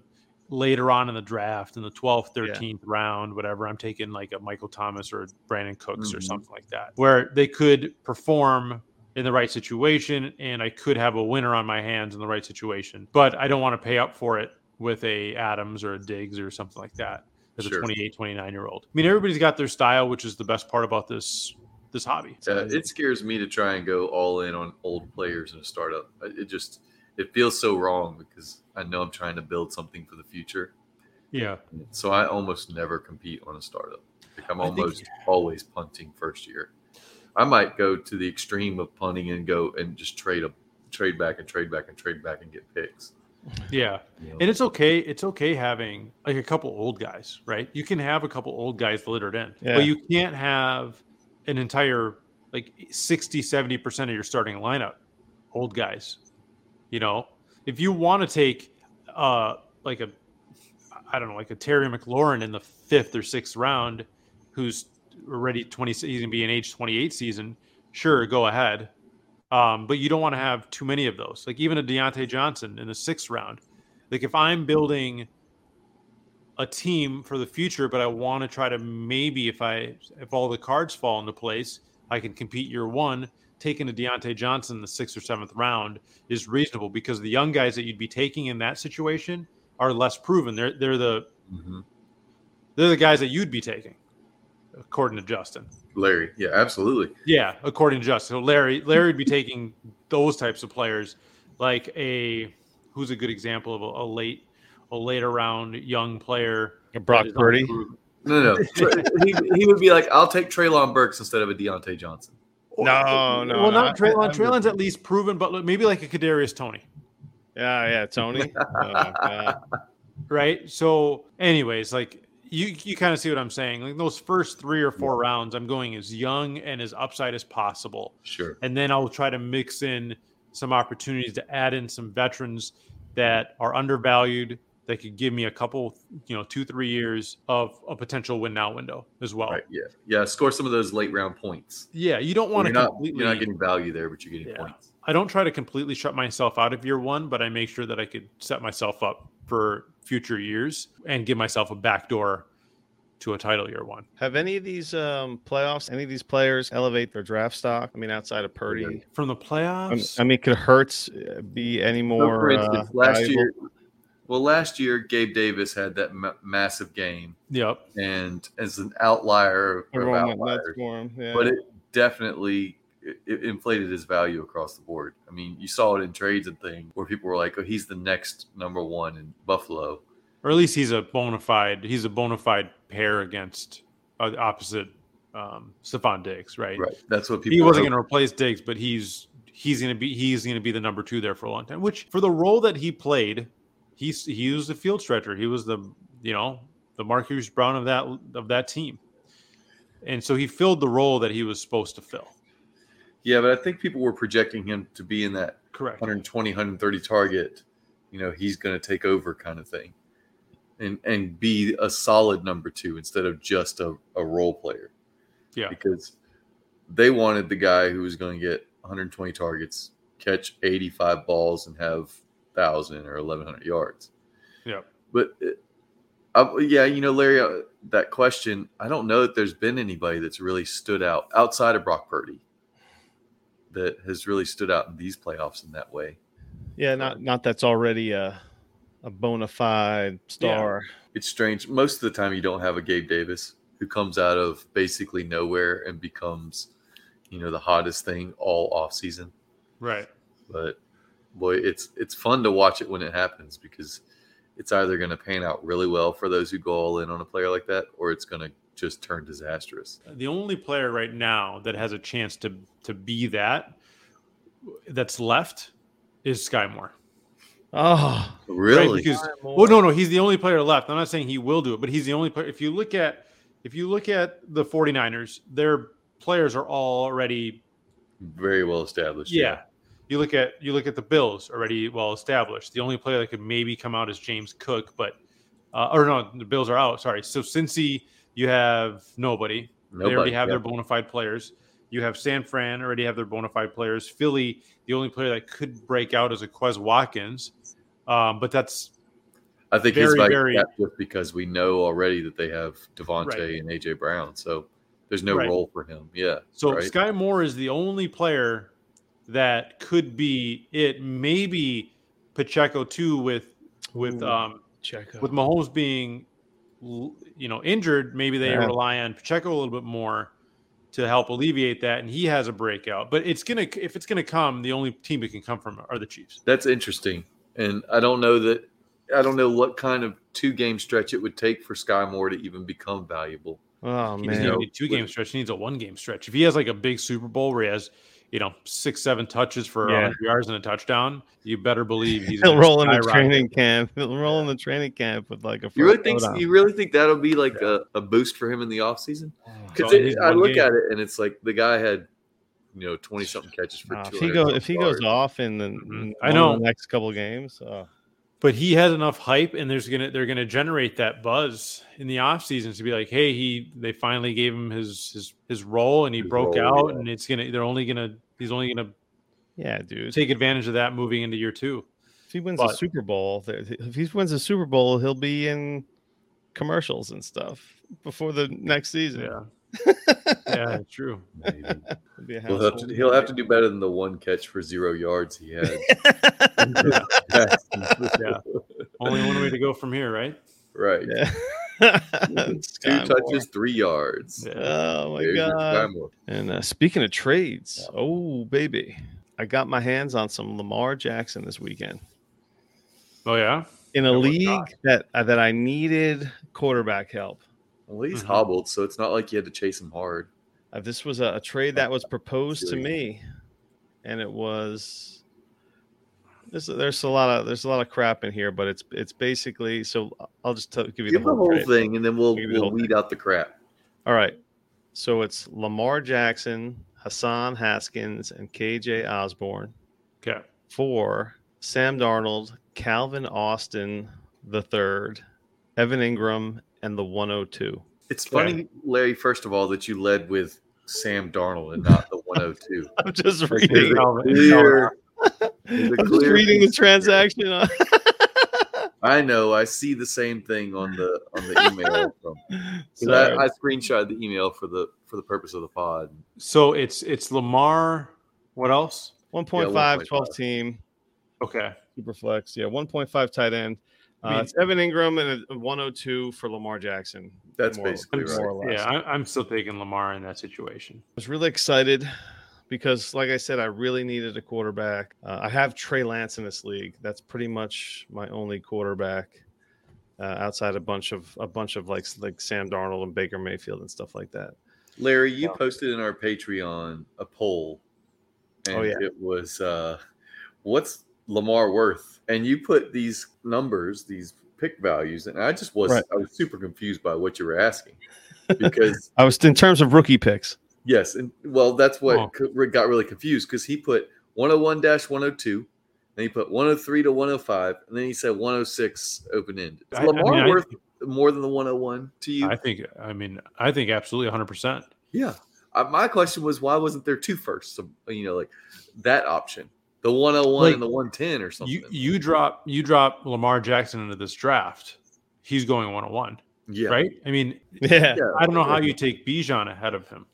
later on in the draft in the 12th 13th yeah. round whatever i'm taking like a michael thomas or brandin cooks mm-hmm. or something like that where they could perform in the right situation and i could have a winner on my hands in the right situation but i don't want to pay up for it with a Adams or a Diggs or something like that as sure. a 28, 29 year old. I mean, everybody's got their style, which is the best part about this this hobby. Uh, it scares me to try and go all in on old players in a startup. It just it feels so wrong because I know I'm trying to build something for the future. Yeah. So I almost never compete on a startup. Like I'm almost think... always punting first year. I might go to the extreme of punting and go and just trade a trade back and trade back and trade back and get picks. Yeah. And it's okay. It's okay having like a couple old guys, right? You can have a couple old guys littered in, yeah. but you can't have an entire like 60, 70% of your starting lineup old guys. You know, if you want to take uh like a I don't know, like a Terry McLaurin in the fifth or sixth round, who's already 20, he's gonna be an age 28 season, sure, go ahead. Um, but you don't want to have too many of those. Like even a Diontae Johnson in the sixth round. Like if I'm building a team for the future, but I want to try to maybe if I if all the cards fall into place, I can compete year one. Taking a Diontae Johnson in the sixth or seventh round is reasonable because the young guys that you'd be taking in that situation are less proven. They're they're the mm-hmm. they're the guys that you'd be taking, according to Justin. Larry. Yeah, absolutely. Yeah, according to Justin. So Larry, Larry would be taking those types of players, like a who's a good example of a, a late, a later round young player. A Brock Purdy. No, no, he, he would be like, I'll take Treylon Burks instead of a Diontae Johnson. No, no. Well, not Treylon. Treylon's at least proven, but maybe like a Kadarius Toney. Yeah, yeah, Toney. oh, right. So, anyways, like you you kind of see what I'm saying. Like those first three or four yeah. rounds, I'm going as young and as upside as possible. Sure. And then I'll try to mix in some opportunities to add in some veterans that are undervalued that could give me a couple, you know, two, three years of a potential win now window as well. Right. Yeah. Yeah. Score some of those late round points. Yeah. You don't want to you're completely. Not, you're not getting value there, but you're getting yeah. points. I don't try to completely shut myself out of year one, but I make sure that I could set myself up for future years and give myself a backdoor to a title year one. Have any of these um, playoffs, any of these players elevate their draft stock? I mean, outside of Purdy from the playoffs. I mean, could Hurts uh, be any more? So instance, uh, last valuable? year, well, last year Gabe Davis had that ma- massive game. Yep. And as an outlier, of outliers, yeah. but it definitely it inflated his value across the board. I mean, you saw it in trades and things where people were like, "Oh, he's the next number one in Buffalo," or at least he's a bona fide. He's a bona fide pair against uh, opposite um, Stefon Diggs, right? Right. That's what people. He wasn't going to replace Diggs, but he's he's going to be he's going to be the number two there for a long time. Which for the role that he played, he's he was the field stretcher. He was the you know the Marquise Brown of that of that team, and so he filled the role that he was supposed to fill. Yeah, but I think people were projecting him to be in that correct 120, 130 target. You know, he's going to take over kind of thing and and be a solid number two instead of just a, a role player. Yeah. Because they wanted the guy who was going to get 120 targets, catch 85 balls, and have thousand or 1100 yards. Yeah, But uh, yeah, you know, Larry, uh, that question, I don't know that there's been anybody that's really stood out outside of Brock Purdy that has really stood out in these playoffs in that way. Yeah, not um, not that's already a a bona fide star. It's strange. Most of the time, you don't have a Gabe Davis who comes out of basically nowhere and becomes, you know, the hottest thing all off season. Right. But boy, it's it's fun to watch it when it happens because it's either going to pan out really well for those who go all in on a player like that, or it's going to just turn disastrous. The only player right now that has a chance to to be that that's left is Skyy Moore. Oh, Really? Right, because well, no, no, he's the only player left. I'm not saying he will do it, but he's the only player. If you look at if you look at the 49ers, their players are all already Very well established. yeah. You look at you look at the Bills already well established. The only player that could maybe come out is James Cook, but uh, or no, the Bills are out. Sorry. So Cincy, you have nobody. Nobody, they already have yeah. their bona fide players. You have San Fran already have their bona fide players. Philly, the only player that could break out is a Quez Watkins, um, but that's I think he's Very, like very- that just because we know already that they have DeVonta Right. and AJ Brown, so there's no Right. role for him. Yeah. so right? Skyy Moore is the only player that could be it. Maybe Pacheco too with with Ooh. um, check with Mahomes being, l- you know, injured, maybe they Yeah. rely on Pacheco a little bit more to help alleviate that, and he has a breakout. But it's gonna, if it's gonna come, the only team it can come from are the Chiefs. That's interesting, and I don't know that. I don't know what kind of two game stretch it would take for Skyy Moore to even become valuable. Oh He doesn't man, need a two game stretch; he needs a one game stretch. If he has like a big Super Bowl where he has, you know, six, seven touches for Yeah. 100 yards and a touchdown, you better believe he's he'll roll in the training camp. He'll roll in the training camp with like a. You really think? You really think that'll be like a, a boost for him in the offseason? Oh, Because So I look game. at it and it's like the guy had, you know, twenty something catches for Nah, two. if he goes, if he goes off in the, Mhm. in I know. the next couple of games, uh, but he has enough hype and there's gonna they're gonna generate that buzz in the off season to be like hey he they finally gave him his his his role and he His broke role, out yeah. and it's gonna they're only gonna he's only gonna yeah, dude. take advantage of that moving into year two If he wins a but- Super Bowl, if he wins a Super Bowl, he'll be in commercials and stuff before the next season. yeah yeah true Maybe. He'll, be a He'll have to. He'll have to do better than the one catch for zero yards he had. yeah only one way to go from here right right. Yeah. Two Skyy touches, three yards. yeah. Oh my There's god! And uh, speaking of trades, oh baby, I got my hands on some Lamar Jackson this weekend oh yeah in a league that uh, that I needed quarterback help. Well, he's Mhm. hobbled, so it's not like you had to chase him hard. Uh, this was a, a trade that was proposed to me, and it was. There's, there's a lot of there's a lot of crap in here, but it's it's basically so. I'll just tell, give you Give the the whole, whole thing, and then we'll Give you the we'll whole weed out the crap. All right, so it's Lamar Jackson, Hassan Haskins, and KJ Osborn okay for Sam Darnold, Calvin Austin the third, Evan Engram, and the 102. It's Okay. funny, Larry. First of all, that you led with Sam Darnold and not the 102. I'm just Like, reading. there's a Calvin- clear- there's a I'm just reading the transaction. I know. I see the same thing on the on the email from. 'cause Sorry. I, I screenshot the email for the for the purpose of the pod. so it's it's lamar what else 1.5, 1.5. 12 team, okay super flex. Yeah, 1.5 tight end. I Uh, mean- it's Evan Engram and a 102 for Lamar Jackson. That's more, basically more or yeah I, i'm still taking lamar in that situation I was really excited because, like I said, I really needed a quarterback. Uh, I have Trey Lance in this league. That's pretty much my only quarterback uh, outside a bunch of a bunch of like like Sam Darnold and Baker Mayfield and stuff like that. Larry, you Yeah. posted in our Patreon a poll, and Oh, yeah. it was uh, what's Lamar worth? And you put these numbers, these pick values, and I just was Right. I was super confused by what you were asking because I was in terms of rookie picks. yes, and well, that's what Oh. got really confused because he put 101 102. Then he put 103 to 105, and then he said 106 open ended. Is I- I Lamar mean, I- worth more than the 101 to you? i think i mean i think absolutely 100% Yeah. uh, my question was why wasn't there two firsts? So, you know, like that option, the 101 Like, and the 110 or something. You you drop you drop Lamar Jackson into this draft, he's going one on one, yeah, right? I mean, Yeah. Yeah, I don't know how you take Bijan ahead of him.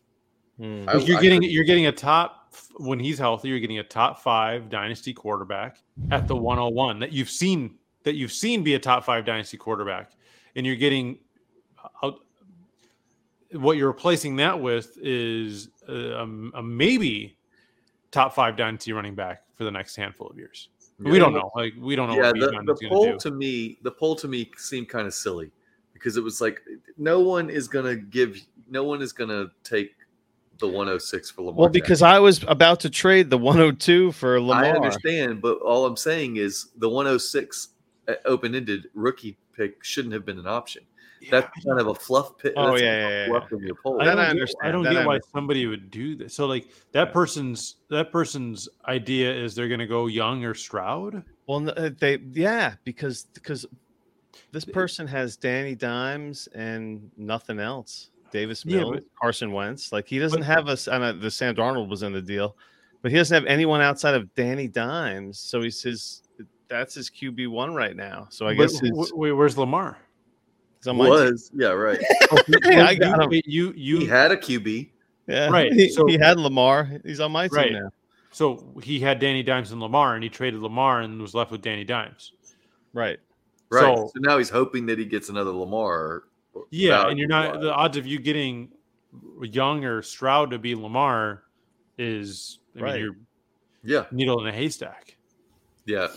I- Like, you're I getting could- you're getting a top when he's healthy. You're getting a top five dynasty quarterback at the 101 that you've seen that you've seen be a top five dynasty quarterback, and you're getting uh, what you're replacing that with is a, a maybe top five dynasty running back for the next handful of years. Yeah. We don't know. Like we don't know Yeah, what the, the poll to do. to me, the poll to me seemed kind of silly because it was like no one is gonna give, no one is gonna take the 106 for Lamar. Well, because I was about to trade the 102 for Jackson. Lamar. I understand, but all I'm saying is the 106 uh, open ended rookie pick shouldn't have been an option. That's kind of a fluff pit. Oh, that's yeah, yeah, yeah, your poll. I don't, I get. I don't That get I why somebody would do this. So like that Yeah. person's that person's idea is they're going to go Young or Stroud. Well, uh, they yeah, because because this person has Danny Dimes and nothing else. Davis Yeah, Mills, but- Carson Wentz. Like he doesn't but- have us. I know the Sam Darnold was in the deal, but he doesn't have anyone outside of Danny Dimes. So he's his. That's his QB one right now. So I guess wait, where's Lamar? He's on my team. was yeah right. Oh, I got him. you, you, you he had a QB. Yeah, Right, He, so- he had Lamar. He's on my team Right. now. so he had Danny Dimes and Lamar, and he traded Lamar and was left with Danny Dimes. Right. Right. So- So, now he's hoping that he gets another Lamar. Yeah, and you're not value-wise. the odds of you getting Young or Stroud to be Lamar is I Right. mean you're Yeah, needle in a haystack. yeah.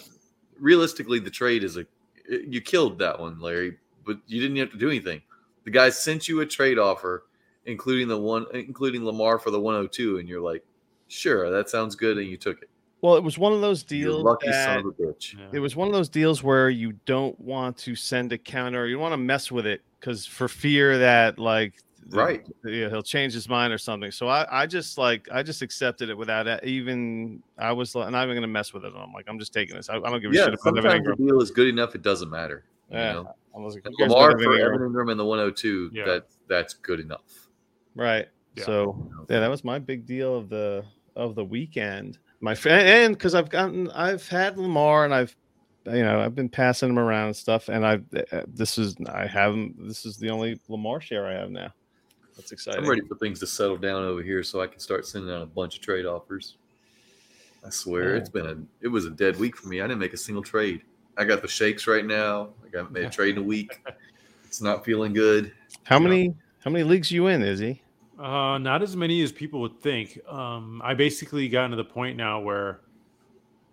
Realistically, the trade is a you killed that one, Larry, but you didn't have to do anything. The guy sent you a trade offer, including the one, including Lamar for the 102, and you're like, sure, that sounds good, and you took it. Well, it was one of those You deals. lucky that- son of a bitch. Yeah. It was one of those deals where you don't want to send a counter. You want to mess with it because for fear that like Right. yeah, he'll change his mind or something. So I, I just like I just accepted it without even I was like, not even gonna mess with it. I'm like I'm just taking this. I, I don't give a Yeah, shit about sometimes the deal is good enough; it doesn't matter. You Yeah. know? I was like, who cares Lamar for Evan Engram? Evan Engram and the 102, Yeah. that that's good enough. Right. Yeah. So yeah, that was my big deal of the of the weekend. My friend, and because I've gotten, I've had Lamar, and I've, you know, I've been passing him around and stuff, and I've, uh, this is, I haven't, this is the only Lamar share I have now. That's exciting. I'm ready for things to settle down over here so I can start sending out a bunch of trade offers. I swear, Yeah. it's been a it was a dead week for me. I didn't make a single trade. I got the shakes right now. I got made a trade in a week. It's not feeling good. How Yeah. many, how many leagues you in, Izzy? Uh, not as many as people would think. Um, I basically gotten to the point now where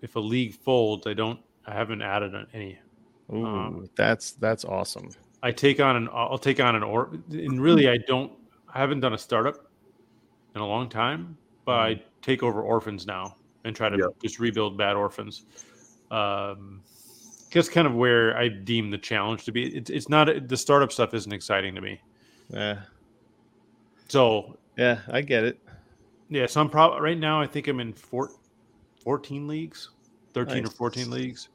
if a league folds, I don't, I haven't added any. Ooh, Um, that's that's awesome. I take on an, I'll take on an or, and really, I don't, I haven't done a startup in a long time, but I take over orphans now and try to Yep. just rebuild bad orphans. Um, just kind of where I deem the challenge to be. It's, it's not the startup stuff isn't exciting to me. Yeah, So yeah, I get it. Yeah, so I'm probably right now. I think I'm in four, 14 leagues, 13 or 14 leagues.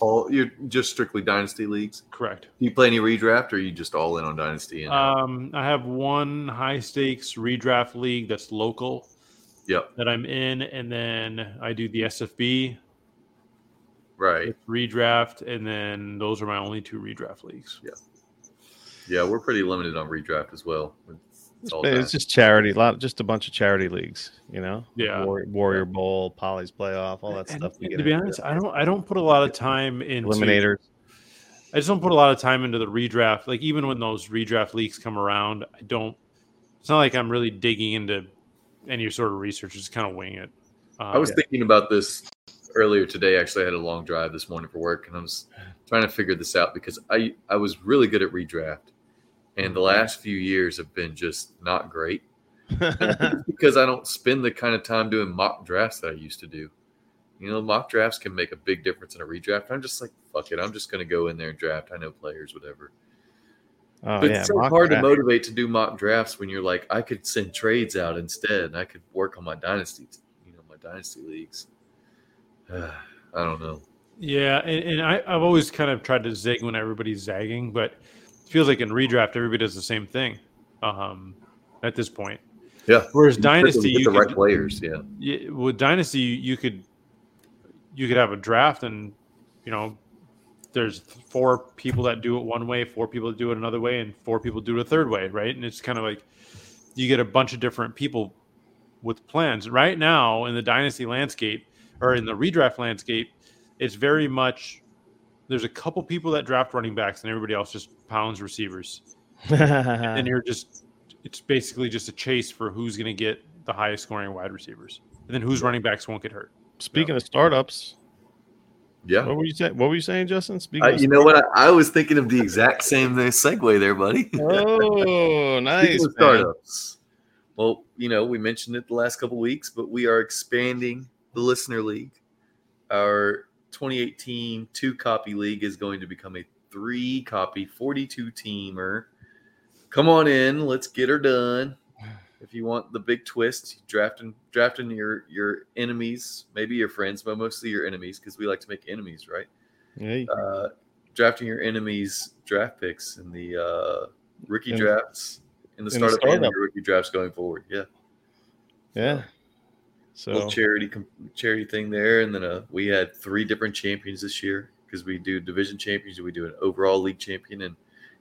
All you're just strictly dynasty leagues. Correct. Do you play any redraft or are you just all in on dynasty? And, Um, I have one high stakes redraft league that's local yep, that I'm in, and then I do the SFB right. redraft, and then those are my only two redraft leagues. Yeah, Yeah, we're pretty limited on redraft as well. It's all It's just charity, a lot, just a bunch of charity leagues, you know. Yeah. Warrior, Warrior Bowl, Polly's playoff, all that And- stuff. we and get to be into. honest, I don't. I don't put a lot of time into Eliminators. I just don't put a lot of time into the redraft. Like even when those redraft leagues come around, I don't. It's not like I'm really digging into any sort of research. Just kind of wing it. Um, I was thinking about this earlier today. Actually, I had a long drive this morning for work, and I was trying to figure this out because I I was really good at redraft, and the mm-hmm. last few years have been just not great because I don't spend the kind of time doing mock drafts that I used to do. You know, mock drafts can make a big difference in a redraft. I'm just like, fuck it, I'm just going to go in there and draft. I know players, whatever. oh, But yeah, it's so mock hard draft. to motivate to do mock drafts when you're like, I could send trades out instead, and I could work on my dynasty, you know, my dynasty leagues. I don't know. Yeah, and, and I, I've always kind of tried to zig when everybody's zagging, but it feels like in redraft everybody does the same thing. Um, at this point, Yeah. Whereas You Dynasty, get you the right could, players. Yeah. yeah, with Dynasty, you could you could have a draft, and you know, there's four people that do it one way, four people that do it another way, and four people do it a third way, right? And it's kind of like you get a bunch of different people with plans. Right now, in the Dynasty landscape or in the redraft landscape, it's very much there's a couple people that draft running backs, and everybody else just pounds receivers. and you're just it's basically just a chase for who's going to get the highest scoring wide receivers and then whose running backs won't get hurt Speaking of startups, Yeah. what were you saying? What were you saying, Justin? Speaking I, of you know what? I, I was thinking of the exact same segue there, buddy. Oh, nice. Speaking of man. startups. Well, you know, we mentioned it the last couple weeks, but we are expanding the listener league. Our 2018 two copy league is going to become a three copy 42 teamer. Come on in, let's get her done. If you want the big twist, drafting drafting your your enemies, maybe your friends, but mostly your enemies, because we like to make enemies, right? Yeah, uh, drafting your enemies draft picks in the uh, rookie In- drafts in the in the startup and rookie drafts going forward. Yeah, yeah. So little charity charity thing there, and then uh, we had three different champions this year because we do division champions and we do an overall league champion, and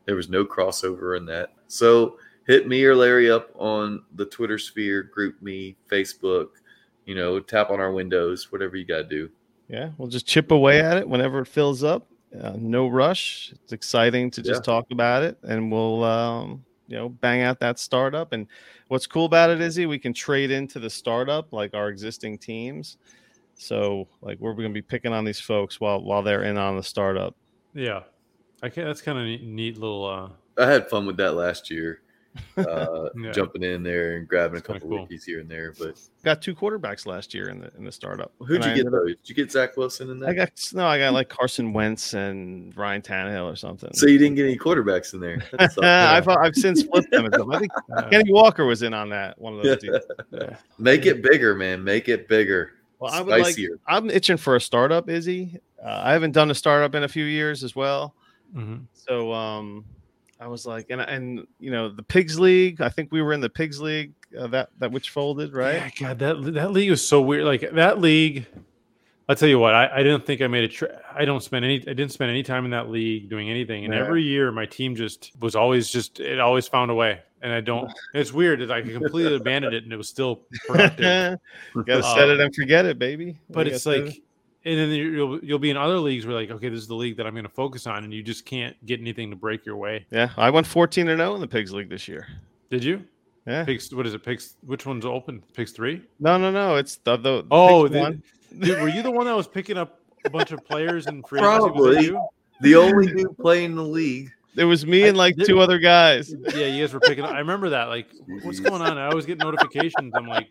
there was no crossover in that. So hit me or Larry up on the Twitter sphere, group me, Facebook. You know, tap on our windows, whatever you got to do. yeah, we'll just chip away at it whenever it fills up. Uh, no rush. It's exciting to just Yeah. talk about it, and we'll um, you know bang out that startup. And what's cool about it is Izzy, we can trade into the startup like our existing teams. So like we're going to be picking on these folks while while they're in on the startup. yeah i can that's kind of neat, neat little uh I had fun with that last year, uh, Yeah. jumping in there and grabbing a That's kinda couple cool. rookies here and there. But Got two quarterbacks last year in the in the startup. who'd And you I get ended up- those? Did you get Zach Wilson in there? I that? got no, I got like Carson Wentz and Ryan Tannehill or something. so you didn't get any quarterbacks in there. That sucks. I've I've since flipped them. I think uh, Kenny Walker was in on that one of those deals. yeah. Make it bigger, man. Make it bigger. Well, I would like. I'm itching for a startup, Izzy. Uh, I haven't done a startup in a few years as well. Mhm. So um, I was like, and and you know the Pigs League. I think we were in the Pigs League uh, that that which folded, right? Yeah, god that that league was so weird like that league i'll tell you what i, I didn't think i made a i don't spend any i didn't spend any time in that league doing anything and every year my team just was always just it always found a way and i don't it's weird that i completely abandoned it and it was still productive Got to set it and forget it, baby. but it's like it- and then you'll you'll be in other leagues where like okay this is the league that i'm going to focus on and you just can't get anything to break your way yeah, I went 14 and 0 in the Pigs League this year. did you Yeah. pigs what is it pigs which one's open pigs three No, no, no. It's the the, the oh the- one. dude, were you the one that was picking up a bunch of players in free agency? Probably. you? The only dude playing in the league. It was me and like two other guys. Yeah, you guys were picking up. I remember that. Like, what's going on? I always get notifications. I'm like,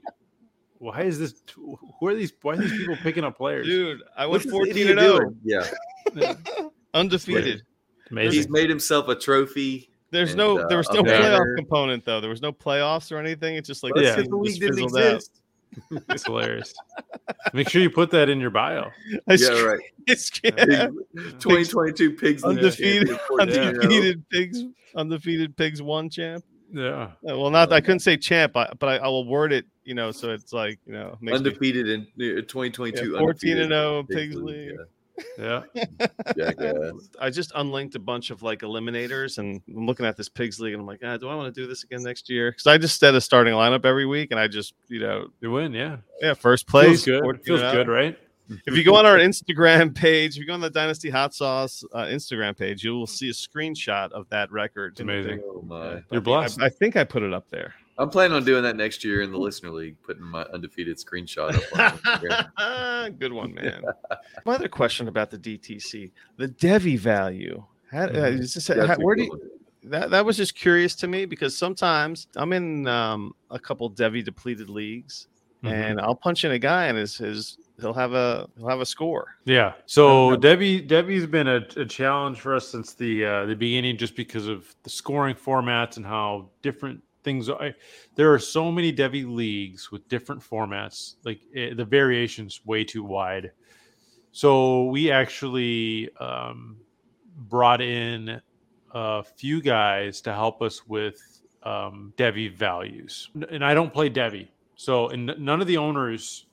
why is this? Who are these? Why are these people picking up players? Dude, I What's went this 14 idiot and 0, doing? Yeah, Yeah, undefeated. amazing. he's made himself a trophy. There's And, no uh, there was a no playoff banner. component though. There was no playoffs or anything. It's just like Well, Yeah. the league didn't fizzled out. exist. It's hilarious. Make sure you put that in your bio. I Yeah, right. It's Pig- 2022 pigs undefeated, champion, 14 and 0. undefeated pigs, undefeated pigs one champ. Yeah. Uh, Well, not I couldn't say champ, I, but I, I will word it. You know, so it's like you know, makes me- undefeated in uh, 2022. Yeah, 14 and 0 Pigs pigs league. Yeah. Yeah, jackass. I just unlinked a bunch of like eliminators, and I'm looking at this pigs league, and I'm like, ah, do I want to do this again next year? Because I just set a starting lineup every week, and I just you know, You win. Yeah. yeah, first place. Feels good. 14 Feels and good, right? If you go on our Instagram page, if you go on the Dynasty Hot Sauce uh, Instagram page, you will see a screenshot of that record. It's amazing. Oh my! You're blessed. I, I think I put it up there. I'm planning on doing that next year in the listener league, putting my undefeated screenshot up on Good one, man. My other question about the DTC, the Devy value. How, uh, Mhm. is this, That's how, a where do you, one. that that was just curious to me because sometimes I'm in um, a couple Devy depleted leagues Mhm. and I'll punch in a guy and his his he'll have a he'll have a score. Yeah. So Debbie Debbie's been a, a challenge for us since the uh, the beginning, just because of the scoring formats and how different things are. There are so many Devy leagues with different formats. Like eh, the variations way too wide. So we actually um, brought in a few guys to help us with um, Devy values. And I don't play Devy, so and none of the owners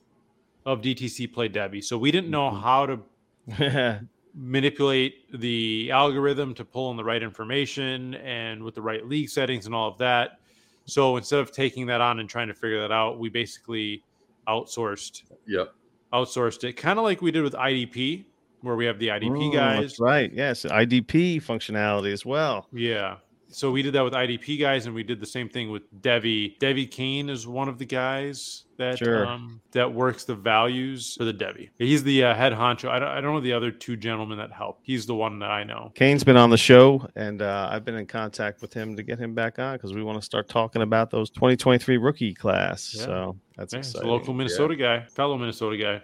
of DTC play Devy, so we didn't know Mhm. how to manipulate the algorithm to pull in the right information and with the right league settings and all of that. So instead of taking that on and trying to figure that out, we basically outsourced Yep. outsourced it, kind of like we did with IDP, where we have the IDP Oh, mm, guys. That's right. Yes, IDP functionality as well. Yeah. So we did that with IDP guys, and we did the same thing with Devy. Devy Kane is one of the guys that Sure. um, that works the values for the Devy. He's the uh, head honcho. I don't, I don't know the other two gentlemen that help. He's the one that I know. Kane's been on the show, and uh, I've been in contact with him to get him back on because we want to start talking about those 2023 rookie class. Yeah. So that's Yeah, exciting. local Minnesota guy, fellow Minnesota guy.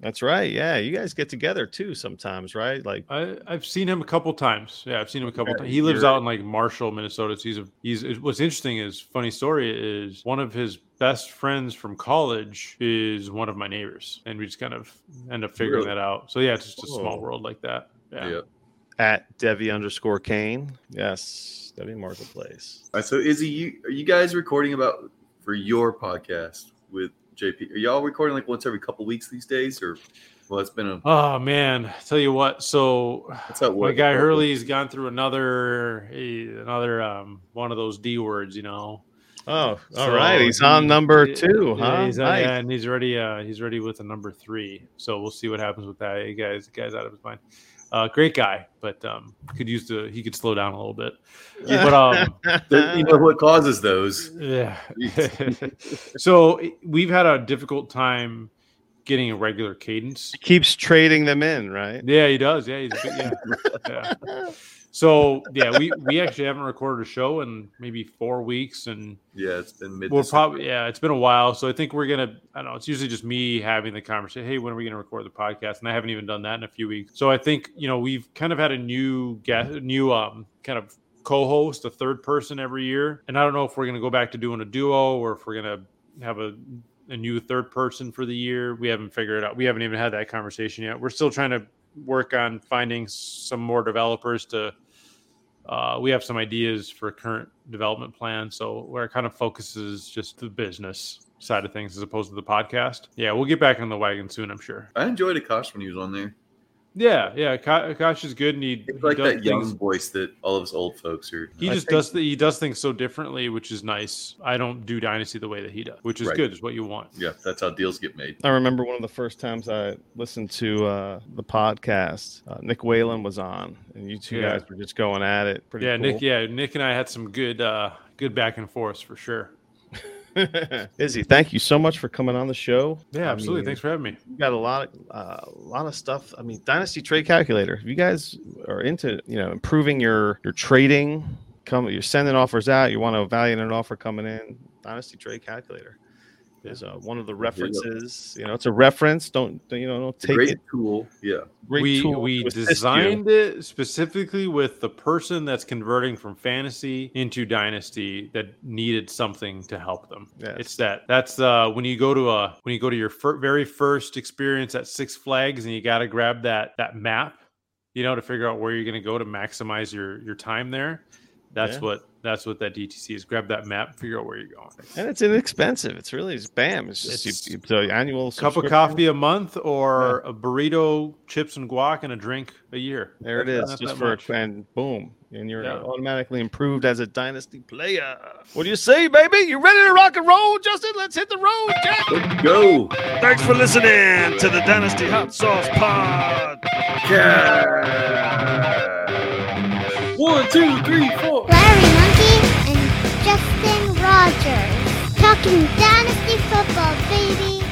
That's right. Yeah, you guys get together too sometimes, right? Like, I, I've seen him a couple times. Yeah, I've seen him a couple Yeah, times. He lives out in like Marshall, Minnesota. So he's a, he's what's interesting is funny story is one of his best friends from college is one of my neighbors, and we just kind of end up figuring Really? that out. So yeah, it's just a small world like that. Yeah. Yep. at Devy underscore Kane. Yes, Devy Marketplace. All right. So Izzy, you are you guys recording about for your podcast with JP? Are y'all recording like once every couple weeks these days, or well, it's been a Oh man, tell you what. So what's that? my What guy Hurley's gone through another another um one of those D words, you know. Oh, all So right. He's on he- number two, yeah, huh? he's, uh, Nice. yeah, and he's already uh, he's ready with a number three. So we'll see what happens with that. He guys, guy's out of his mind. Uh, great guy, but um, could use to he could slow down a little bit. Yeah. But um, you know what causes those? yeah. so we've had a difficult time getting a regular cadence. keeps trading them in, right? Yeah, he does. Yeah, he's a bit, yeah. yeah. So yeah, we we actually haven't recorded a show in maybe four weeks, and Yeah, it's been mid. we'll probably yeah, it's been a while. So I think we're gonna. I don't know. It's usually just me having the conversation. Hey, when are we gonna record the podcast? And I haven't even done that in a few weeks. So I think you know we've kind of had a new guest, new um kind of co-host, a third person every year. And I don't know if we're gonna go back to doing a duo or if we're gonna have a a new third person for the year. We haven't figured it out. We haven't even had that conversation yet. We're still trying to work on finding some more developers to uh, we have some ideas for a current development plans. So where it kind of focuses just the business side of things as opposed to the podcast. Yeah, we'll get back on the wagon soon, I'm sure. I enjoyed Akash when he was on there. Yeah, yeah. Ka- Akash is good, and he, It's he like does that young voice that all of us old folks are. He I just think- does the, he does things so differently, which is nice. I don't do Dynasty the way that he does, which is Right. good. Is what you want. Yeah, that's how deals get made. I remember one of the first times I listened to uh, the podcast. Uh, Nick Whalen was on, and you two Yeah. guys were just going at it. Pretty yeah, cool. Nick. Yeah, Nick and I had some good uh, good back and forth for sure. Izzy, thank you so much for coming on the show. Yeah, I absolutely. mean, Thanks for having me. You got a lot of uh, a lot of stuff. I mean, Dynasty Trade Calculator. If you guys are into you know improving your your trading, come you're sending offers out. You want to evaluate an offer coming in. Dynasty Trade Calculator is uh, one of the references. You know, it's a reference. Don't don't, you know? Don't take great it. tool. Yeah. Great we tool we to you. designed it specifically with the person that's converting from fantasy into dynasty that needed something to help them. Yes. It's that that's uh when you go to a when you go to your fir- very first experience at Six Flags and you got to grab that that map, you know, to figure out where you're going to go to maximize your your time there. That's Yeah. what that's what that DTC is. Grab that map, figure out where you're going. and it's inexpensive. It's really it's bam. It's just It's you, you, annual Cup of coffee a month or a burrito, chips and guac, and a drink a year. There it That's is, not just for much. and boom, and you're Yeah. automatically improved as a dynasty player. What do you say, baby? You ready to rock and roll, Justin? Let's hit the road, Jack. Let's go. Thanks for listening to the Dynasty Hot Sauce Pod. Yeah. One, two, three, four. Rogers. Talking Dynasty Football, baby.